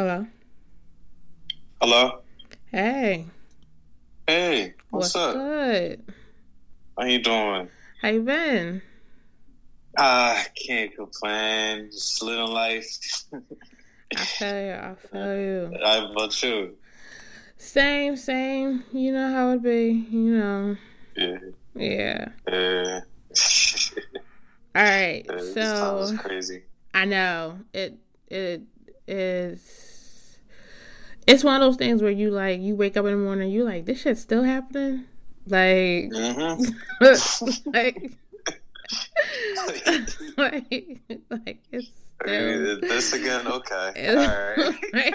Hello. Hello. Hey. Hey. What's, What's up? good? How you doing? How you been? I can't complain. Just living life. I feel you. I feel you. How about you? Same, same. You know how it be. You know. Yeah. Yeah. Yeah. All right. Time So crazy. I know it. It is. It's one of those things where you like you wake up in the morning, you like this shit's still happening. Like, hmm like, like, like it's still. this again? Okay. All right.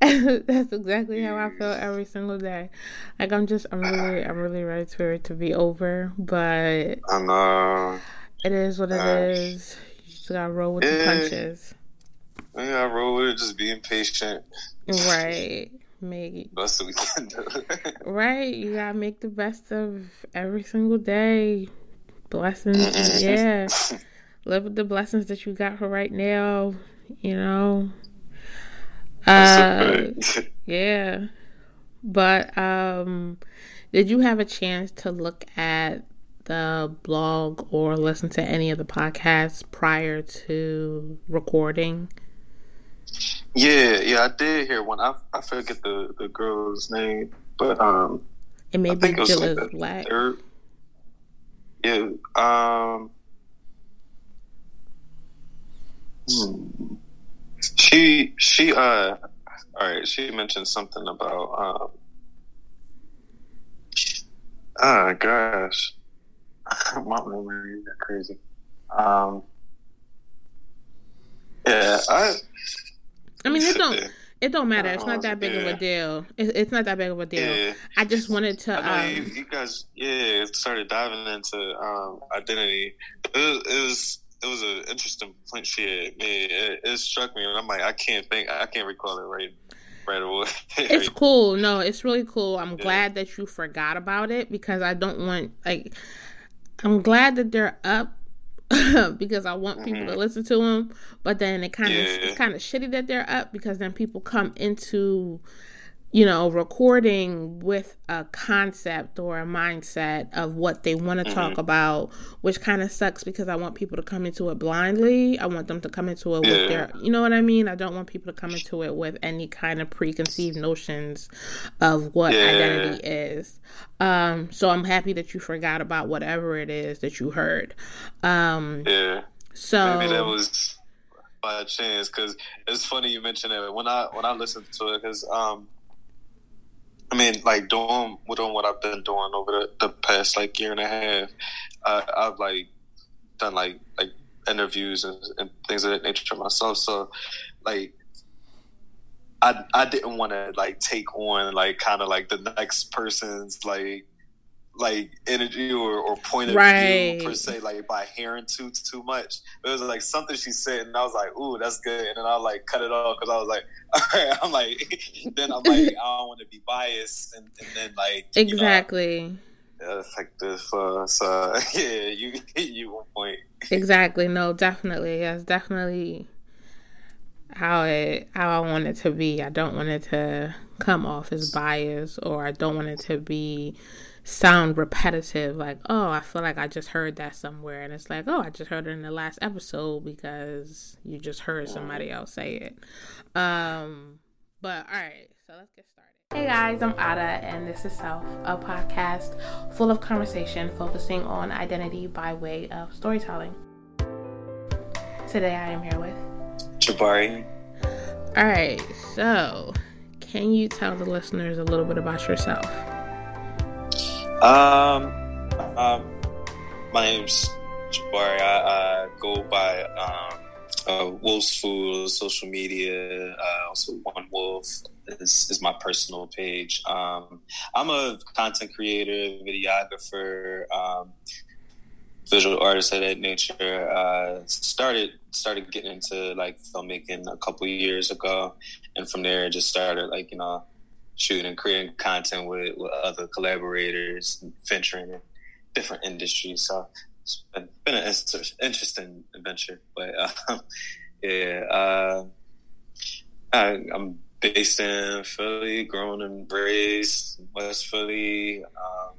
That's exactly how I feel every single day. Like I'm just, I'm really, I'm really ready for it to be over. But I know. it is what it is. You just gotta roll with the yeah. punches, Yeah, I roll with it. Just being patient. right? Make Best we can do. right. You gotta make the best of every single day. Blessings, yeah. Live with the blessings that you got for right now. You know. Uh, Yeah. But um did you have a chance to look at the blog or listen to any of the podcasts prior to recording? Yeah, yeah, I did hear one. I I forget the the girl's name, but um, It may I be was like Jilla's Black. third. Yeah. Um. hmm. She she uh. All right. She mentioned something about um. Ah, gosh. My memory is crazy. Um. Yeah, I. I mean it don't it don't matter. It's not that big of a deal. It, it's not that big of a deal. Yeah. I just wanted to I you, um you guys, yeah, it started diving into um, identity. It was, it was it was an interesting point she had made. It, it struck me, and I'm like, I can't think, I can't recall it right, right away. it's cool. No, it's really cool. I'm glad that you forgot about it because I don't want like I'm glad that they're up because I want people to listen to them. But then it kind of Mm-hmm. Yeah. it's kind of shitty that they're up because then people come into you know recording with a concept or a mindset of what they want to Mm-hmm. talk about, which kind of sucks because I want people to come into it blindly. I want them to come into it Yeah. with their you know what I mean. I don't want people to come into it with any kind of preconceived notions of what Yeah. identity is. Um, so I'm happy that you forgot about whatever it is that you heard. Um, yeah, so maybe that was by chance because it's funny you mentioned it when I when I listened to it because um. I mean, like doing doing what I've been doing over the, the past like year and a half, uh, I've like done like like interviews and, and things of that nature myself. So, like, I I didn't want to like take on like kind of like the next person's like like energy or, or point of Right. view per se, like by hearing too too much. It was like something she said, and I was like, "Ooh, that's good," and then I like cut it off because I was like, "All right," I'm like, then I'm like, I don't want to be biased, and, and then like you know, exactly. effective. Uh, so yeah, you you one point. Exactly. No, definitely. That's definitely how it how I want it to be. I don't want it to come off as biased, or I don't want it to be sound repetitive like, oh, I feel like I just heard that somewhere and it's like, oh, I just heard it in the last episode because you just heard somebody else say it. Um but all right, so let's get started. Hey guys, I'm Ada, and this is Self, a podcast full of conversation focusing on identity by way of storytelling. Today I am here with. Jabari. All right, so can you tell the listeners a little bit about yourself? Um, um, my name's Jabari. I, I go by um, uh, Wolf's Food, social media. Uh, also, One Wolf is, is my personal page. Um, I'm a content creator, videographer, um, visual artist of that nature. Uh, started started getting into like filmmaking a couple years ago, and from there just started like you know shooting creating content with, with other collaborators, venturing in different industries. So it's been, been an interesting adventure, but uh, yeah. Uh, I, I'm based in Philly, grown and raised West Philly. Um,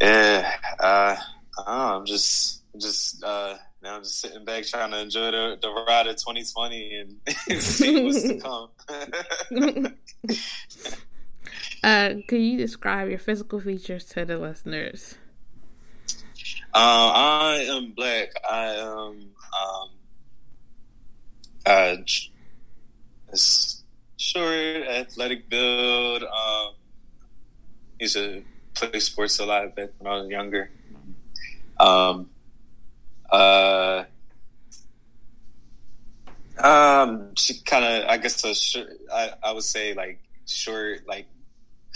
yeah, uh, I am just, just uh, now I'm just sitting back trying to enjoy the, the ride of 2020 and see what's to come. uh, can you describe your physical features to the listeners? Uh, I am black. I am um, uh, short, athletic build. Um, used to play sports a lot back when I was younger. Um, uh, um, she kind of, I guess, a I, I would say like short, like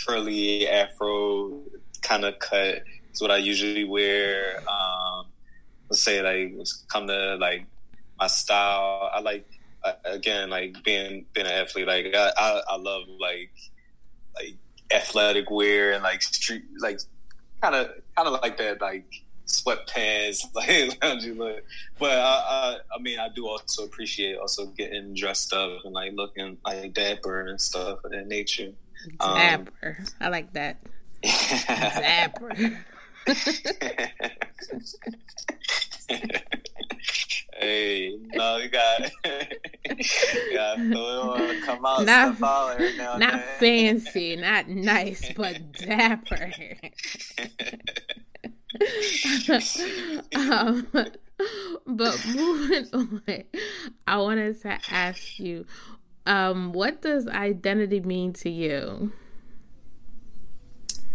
curly afro kind of cut is what I usually wear. Um, let's say like come to like my style. I like uh, again like being being an athlete. Like I, I, I love like like athletic wear and like street like kind of kind of like that like sweatpants like loungy look. But I, I, I mean I do also appreciate also getting dressed up and like looking like dapper and stuff of that nature. Dapper, um, I like that. Dapper. hey, no, you got, you got to come out, not, out every now not fancy, not nice, but dapper. um, but moving on, I wanted to ask you, um, what does identity mean to you?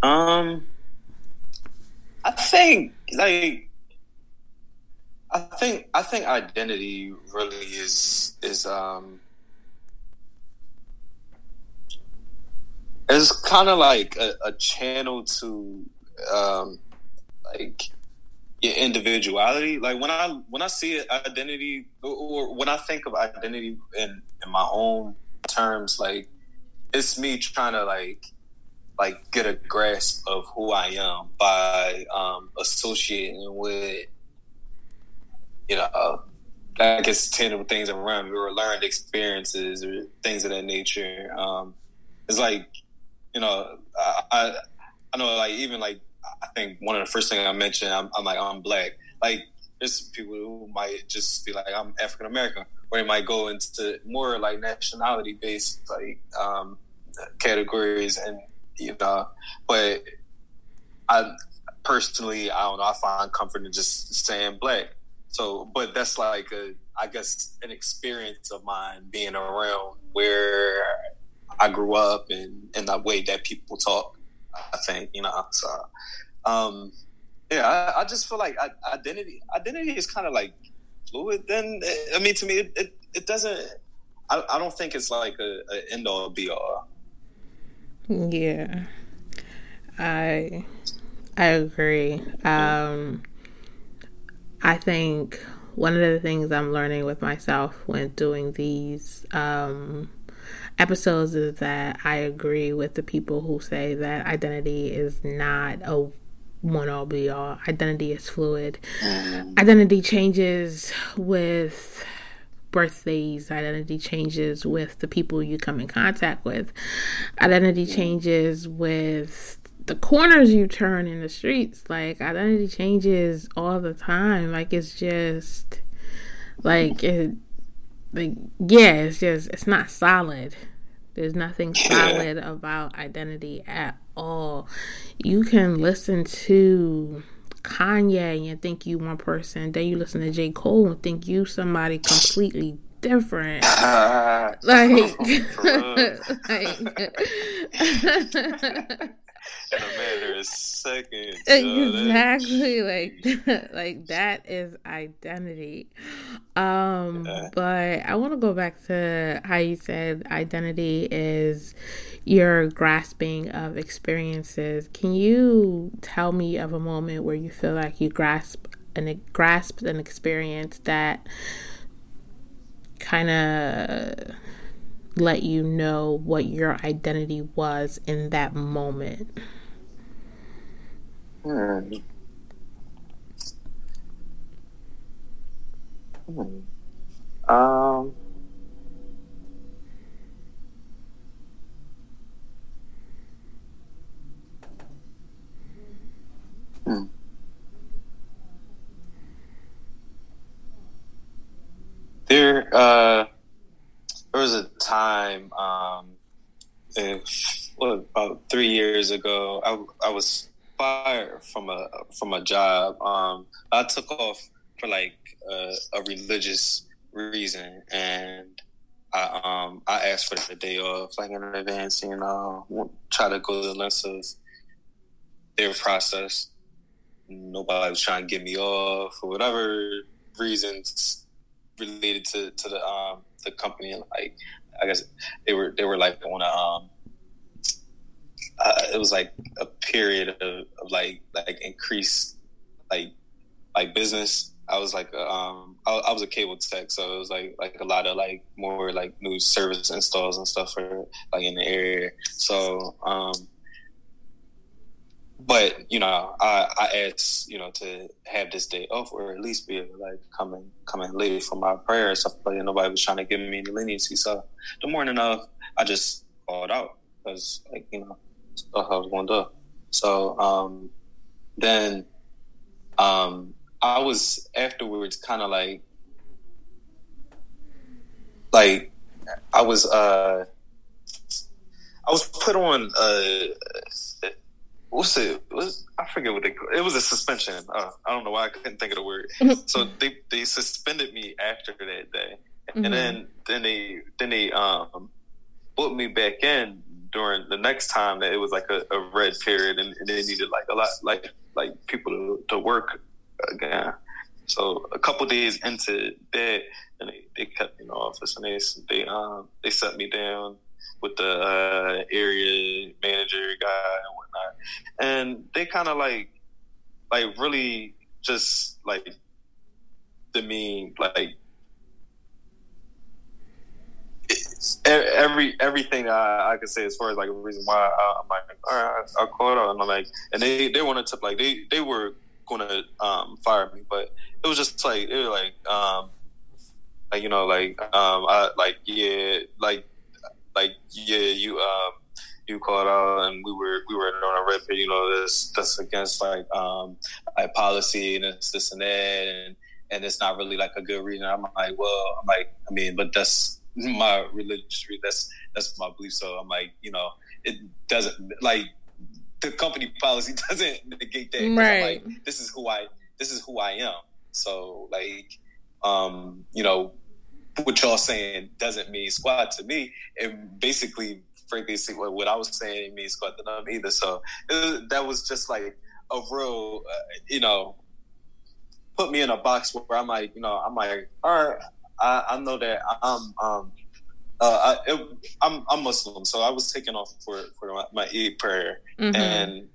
Um, I think like I think I think identity really is is um is kind of like a, a, channel to um like your individuality. Like when I when I see identity or when I think of identity in in my own terms, like it's me trying to like like get a grasp of who I am by um, associating with you know I guess tangible things around me or learned experiences or things of that nature. Um, it's like you know I, I, I know like even like I think one of the first things I mentioned I'm, I'm like I'm black like there's people who might just be like I'm African American or they might go into more like nationality based like um, categories and you know. But I personally, I don't know. I find comfort in just saying black. So, but that's like a, I guess, an experience of mine being around where I grew up and in the way that people talk. I think you know. So, um, yeah, I, I just feel like identity, identity is kind of like fluid. Then, I mean, to me, it, it, it doesn't. I, I, don't think it's like a, a end all be all. Yeah. I I agree. Um I think one of the things I'm learning with myself when doing these um episodes is that I agree with the people who say that identity is not a one all be all. Identity is fluid. Mm. Identity changes with birthdays, identity changes with the people you come in contact with, identity changes with the corners you turn in the streets. Like, identity changes all the time. Like, it's just, like, it, like, yeah, it's just, it's not solid. There's nothing solid about identity at all. You can listen to Kanye and think you one person, then you listen to J. Cole and think you somebody completely different. like, like in a matter of seconds. Exactly, like like that is identity. Um, yeah. but I want to go back to how you said identity is your grasping of experiences. Can you tell me of a moment where you feel like you grasp and grasped an experience that kind of let you know what your identity was in that moment? Hmm. Um. Hmm. There, uh, there a time, um, if, what, about three years ago, I, I was fired from a from a job. Um, I took off for like a religious reason, and I um I asked for the day off like in advance. You know, try to go to the lengths of their process. Nobody was trying to get me off for whatever reasons related to to the um the company. Like I guess they were they were like on a um uh, it was like a period of, of, like like increased like like business. I was like um I, I, was a cable tech, so it was like like a lot of like more like new service installs and stuff for like in the area. So um but you know, I, I asked you know to have this day off, or at least be able like come and and late for my prayers. Stuff like nobody was trying to give me any leniency. So the morning of, I just called out because like you know stuff I was going to do. So um, then um, I was afterwards kind of like like I was uh I was put on uh what's it was I forget what they call it. it was a suspension. Uh, I don't know why I couldn't think of the word. so they they suspended me after that day. And mm-hmm. then then they then they um put me back in during the next time that it was like a, a red period and, and, they needed like a lot like like people to, to work again. So a couple days into that, and they, they kept me in the office and they they um they set me down with the uh, area manager guy and they kind of like like really just like demean like every everything I, I could say as far as like a reason why I, am like all right I called out. And I'm like and they they wanted to like they they were gonna um, fire me but it was just like it was like um like you know like um I like yeah like like yeah you um you called out and we were we were on a red pit you know this that's against like um like policy and it's this and that and and it's not really like a good reason I'm like well I'm like I mean but that's my religious that's that's my belief. So I'm like, you know, it doesn't like the company policy doesn't negate that. Right. Like, this is who I this is who I am. So like, um, you know, what y'all saying doesn't mean squat to me. And basically, frankly, what, what I was saying means squat to them either. So it, that was just like a real, uh, you know, put me in a box where I'm like, you know, I'm like, all right, I, I know that I'm um uh, I, it, I'm I'm Muslim, so I was taken off for for my, my Eid prayer, mm-hmm. and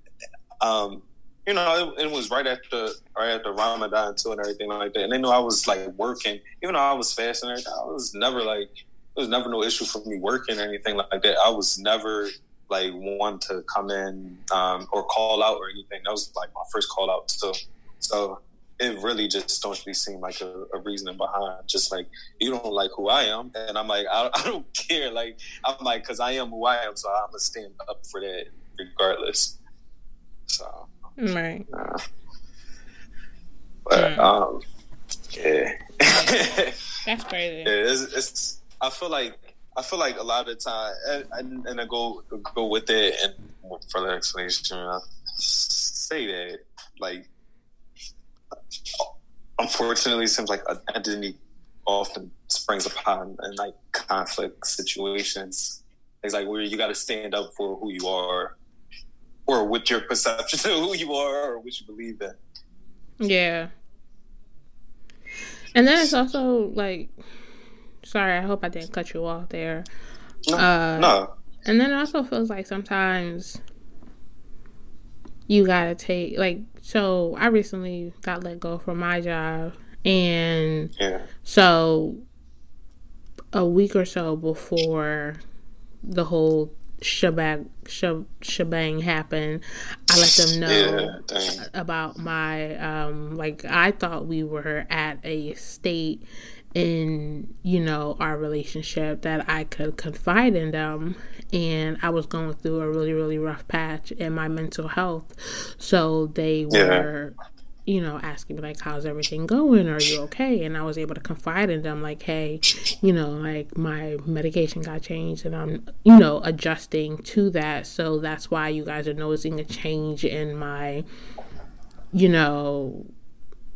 um, you know, it, it, was right after right after Ramadan too, and everything like that. And they knew I was like working, even though I was fasting. I was never like it was never no issue for me working or anything like that. I was never like one to come in um, or call out or anything. That was like my first call out too. So it really just don't really seem like a, a, reasoning behind. Just like you don't like who I am, and I'm like I, I don't care. Like I'm like because I am who I am, so I'm gonna stand up for that regardless. So right. Uh, but mm. um, yeah, that's crazy. Yeah, it's, it's, I feel like I feel like a lot of the time, and, and I go go with it, and for the explanation, I say that like unfortunately, it seems like identity often springs upon in like conflict situations. It's like where you got to stand up for who you are, or with your perception of who you are, or what you believe in. Yeah. And then it's also like, sorry, I hope I didn't cut you off there. No. Uh, no. And then it also feels like sometimes you gotta take like so I recently got let go from my job and yeah. so a week or so before the whole shebang shebang happened, I let them know yeah, about my um like I thought we were at a state in you know our relationship that I could confide in them and I was going through a really really rough patch in my mental health so they were yeah you know, asking me like, "How's everything going? Are you okay?" And I was able to confide in them like, "Hey, you know, like my medication got changed, and I'm, you know, adjusting to that. So that's why you guys are noticing a change in my, you know."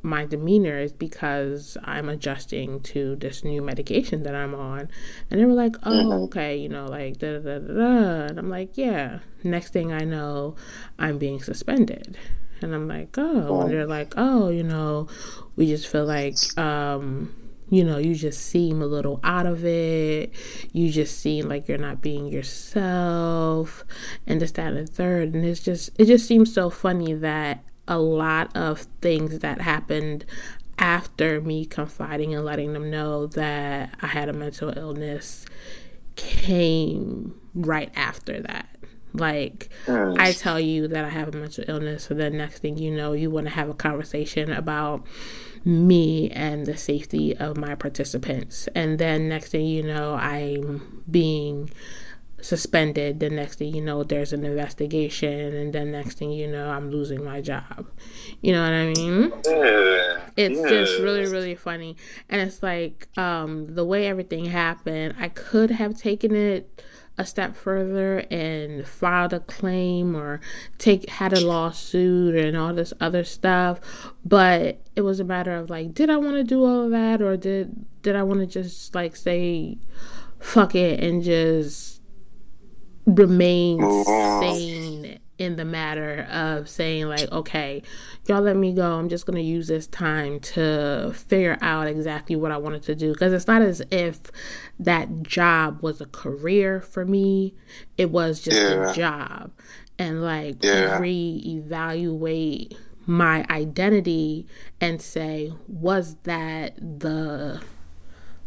My demeanor is because I'm adjusting to this new medication that I'm on. And they were like, oh, mm-hmm. okay, you know, like, da da da da. And I'm like, yeah. Next thing I know, I'm being suspended. And I'm like, oh, and they're like, oh, you know, we just feel like, um, you know, you just seem a little out of it. You just seem like you're not being yourself, and this, that, and the third. And it's just, it just seems so funny that a lot of things that happened after me confiding and letting them know that I had a mental illness came right after that. Like. I tell you that I have a mental illness, and then next thing you know, you want to have a conversation about me and the safety of my participants. And then next thing you know, I'm being suspended. The next thing you know, there's an investigation, and then next thing you know, I'm losing my job. You know what I mean? Yeah. It's yeah. just really, really funny. And it's like um, the way everything happened, I could have taken it a step further and filed a claim or take had a lawsuit and all this other stuff but it was a matter of like did i want to do all of that or did did i want to just like say fuck it and just remain sane in the matter of saying like okay y'all let me go. I'm just going to use this time to figure out exactly what i wanted to do. Because it's not as if that job was a career for me. It was just yeah. a job. And like yeah. reevaluate my identity and say was that the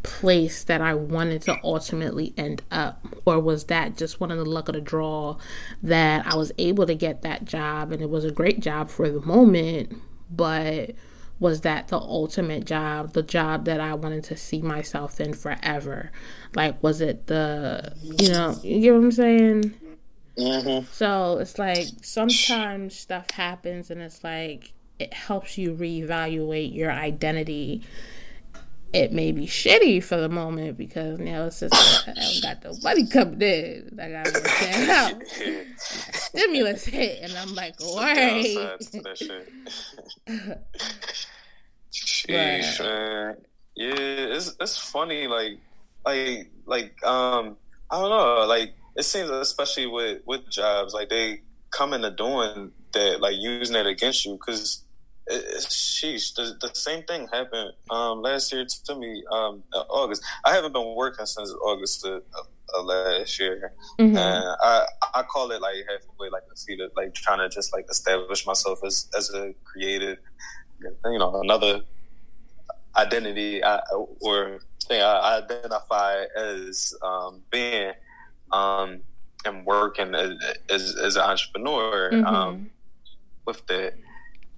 place that I wanted to ultimately end up? Or was that just one of the luck of the draw that I was able to get that job and it was a great job for the moment, but was that the ultimate job, the job that I wanted to see myself in forever? Like, was it the, you know, you get what I'm saying? Mm-hmm. So it's like sometimes stuff happens and it's like it helps you reevaluate your identity it may be shitty for the moment because now it's just I haven't got the money coming in. I got to stand out. Stimulus hit, and I'm like, why? Sheesh, man. Yeah, it's it's funny. Like, like, like, um, I don't know. Like, it seems especially with with jobs, like they come into doing that, like using it against you because sheesh, the, the same thing happened um, last year to me. Um, August. I haven't been working since August of, of last year, mm-hmm. and I I call it like halfway, like a feet, like trying to just like establish myself as as a creative, you know, another identity I, or thing I identify as um, being um, and working as, as, as an entrepreneur mm-hmm. um, with that.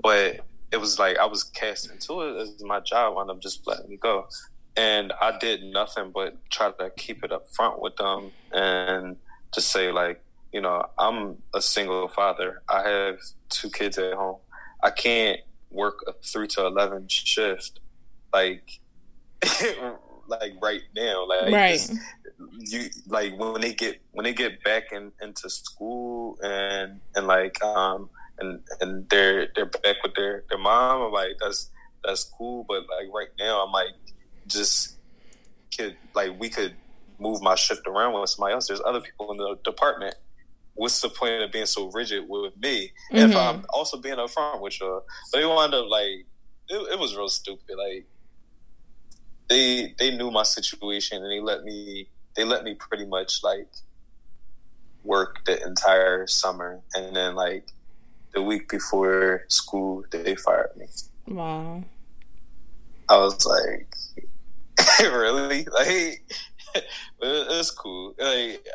But it was like I was cast into it as my job wound up just letting me go. And I did nothing but try to keep it up front with them and to say like, you know, I'm a single father. I have two kids at home. I can't work a three to eleven shift like like right now. Like right. you like when they get when they get back in, into school and and like um and and they're they're back with their their mom. I'm like, that's that's cool, but like right now, I'm like, just could like we could move my shift around with somebody else. There's other people in the department. What's the point of being so rigid with me mm-hmm. if I'm also being upfront with you? But it wound up like it, it was real stupid. Like they they knew my situation and they let me they let me pretty much like work the entire summer and then like the week before school, they fired me. Wow. I was like, really? Like, it's cool. Like,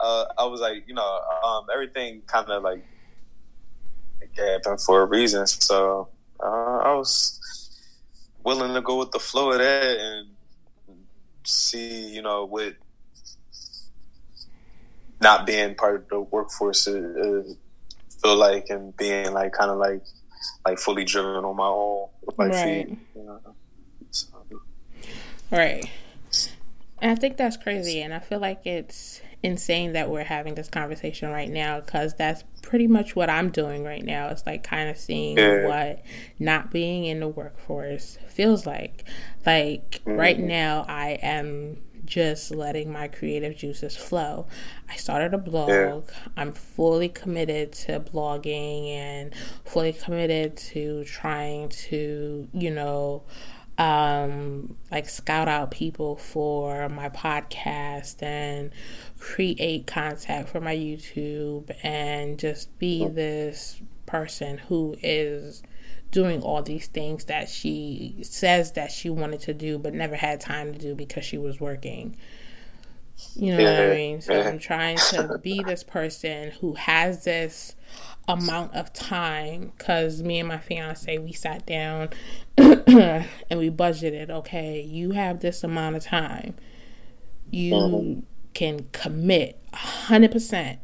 uh, I was like, you know, um, everything kind of like happened for a reason. So uh, I was willing to go with the flow of that and see, you know, what not being part of the workforce uh, feel like and being like kind of like like fully driven on my own with my right. feet. You know? so. Right. And I think that's crazy, and I feel like it's insane that we're having this conversation right now because that's pretty much what I'm doing right now. It's like kind of seeing yeah. what not being in the workforce feels like. Like mm-hmm. right now, I am just letting my creative juices flow. I started a blog. Yeah. I'm fully committed to blogging and fully committed to trying to, you know, um, like scout out people for my podcast and create content for my YouTube and just be this person who is doing all these things that she says that she wanted to do but never had time to do because she was working. You know what I mean? So I'm trying to be this person who has this amount of time because me and my fiance we sat down and we budgeted okay you have this amount of time you mm-hmm. can commit 100%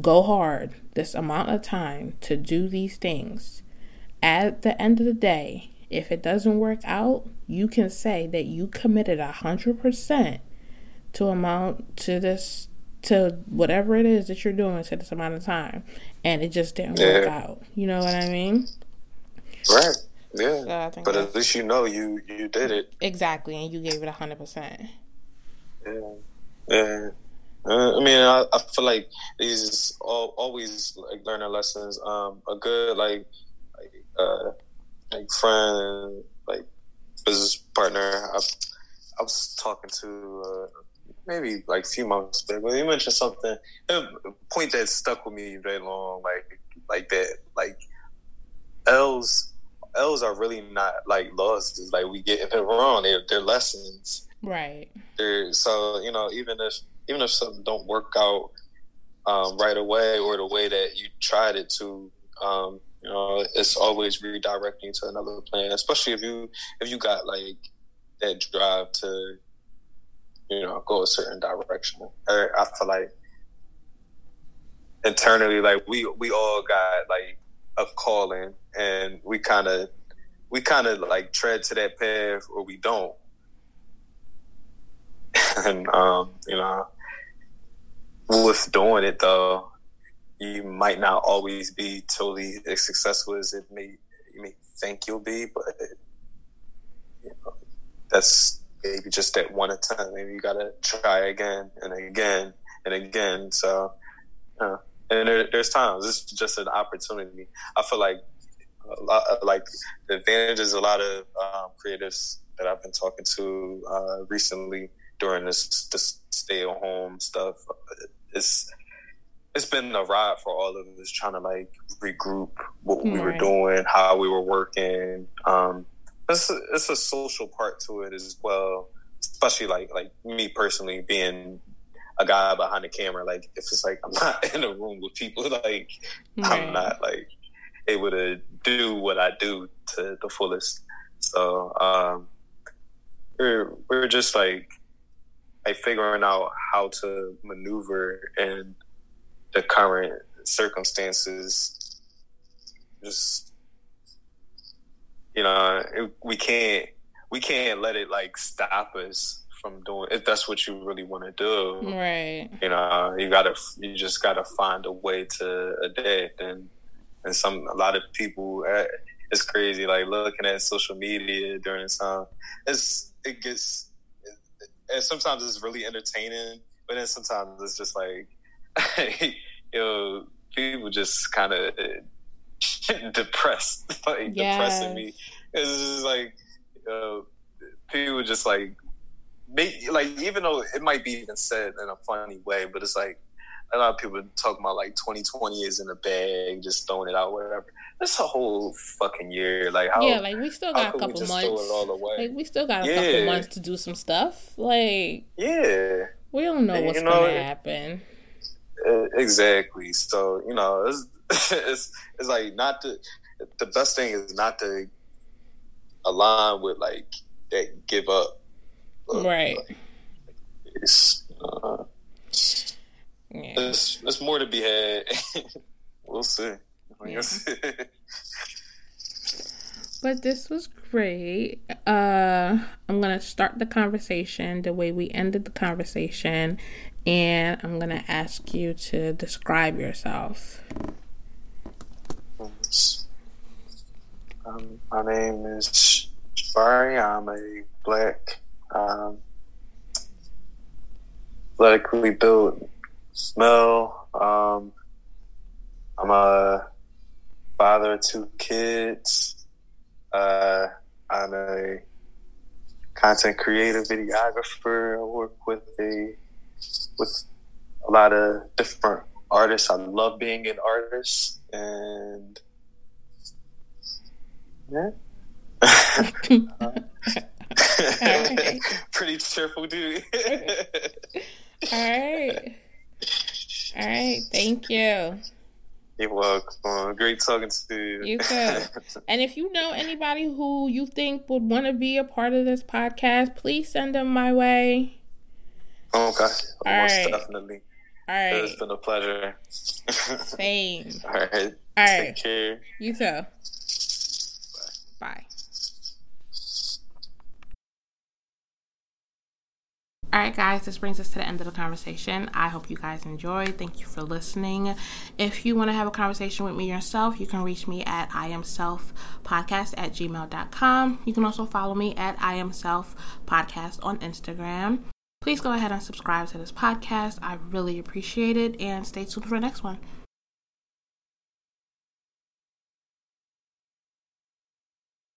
go hard this amount of time to do these things at the end of the day if it doesn't work out you can say that you committed 100% to amount to this to whatever it is that you're doing to this amount of time, and it just didn't yeah. work out. You know what I mean? Right. Yeah. So but at least you know you you did it exactly, and you gave it a hundred percent. Yeah. Yeah. Uh, I mean, I, I, feel like these all, always like learning lessons. Um, a good like like uh, like friend, like business partner. I I was talking to uh, maybe like a few months back, but you mentioned something, a point that stuck with me very long, like like that, like L's L's are really not like losses. Like we get it wrong. They're they're lessons. Right. They're so you know even if even if something don't work out um, right away or the way that you tried it to, um, you know, it's always redirecting to another plan. Especially if you if you got like that drive to you know, go a certain direction. I feel like internally, like we we all got like a calling, and we kind of we kind of like tread to that path, or we don't. and um, you know, with doing it though, you might not always be totally as successful as it may you may think you'll be, but you know, that's maybe just at one attempt. Maybe you got to try again and again and again. So, uh, and there, there's times it's just an opportunity. I feel like a lot, like the advantages a lot of um, creatives that I've been talking to uh, recently during this, this stay at home stuff. It's it's been a ride for all of us trying to like regroup what we right. were doing, how we were working. Um, it's a, it's a social part to it as well. Especially like like me personally being a guy behind the camera. Like if it's like I'm not in a room with people, like right. I'm not like able to do what I do to the fullest. So um, we're we're just like like figuring out how to maneuver in the current circumstances. Just you know, it, we can't we can't let it like stop us from doing if that's what you really want to do. Right. You know, you gotta you just gotta find a way to adapt and and some a lot of people eh, it's crazy like looking at social media during this time. It's it gets and sometimes it's really entertaining, but then sometimes it's just like you know people just kind of depressed, like yes. depressing me. It's just like uh, people just like make like even though it might be even said in a funny way, but it's like a lot of people talk about like 2020 is in a bag, just throwing it out, whatever. That's a whole fucking year. Like how? Yeah, like we still got a couple months. Like we still got a yeah. couple months to do some stuff. Like yeah, We don't know what's you know, gonna happen. Exactly. So you know, it's it's, it's like not to. The best thing is not to align with like that give up. Right. it's, uh, yeah. there's, there's more to be had. we'll see. Yeah. but this was great. Uh, I'm gonna start the conversation the way we ended the conversation, and I'm gonna ask you to describe yourself. Um, my name is Jabari. I'm a black, um, athletically built male. Um, I'm a father of two kids. Uh, I'm a content creator, videographer. I work with a with a lot of different artists. I love being an artist, and yeah. Pretty cheerful dude. All right. All right. Thank you. You're welcome. Great talking to you. You too. and if you know anybody who you think would want to be a part of this podcast, please send them my way. Okay. All Most right. definitely. All right. It's been a pleasure. Same. All right. All right. Take care. You too. Bye. All right, guys, this brings us to the end of the conversation. I hope you guys enjoyed. Thank you for listening. If you want to have a conversation with me yourself, you can reach me at I am self podcast at gmail.com. You can also follow me at I am self podcast on Instagram. Please go ahead and subscribe to this podcast. I really appreciate it and stay tuned for the next one.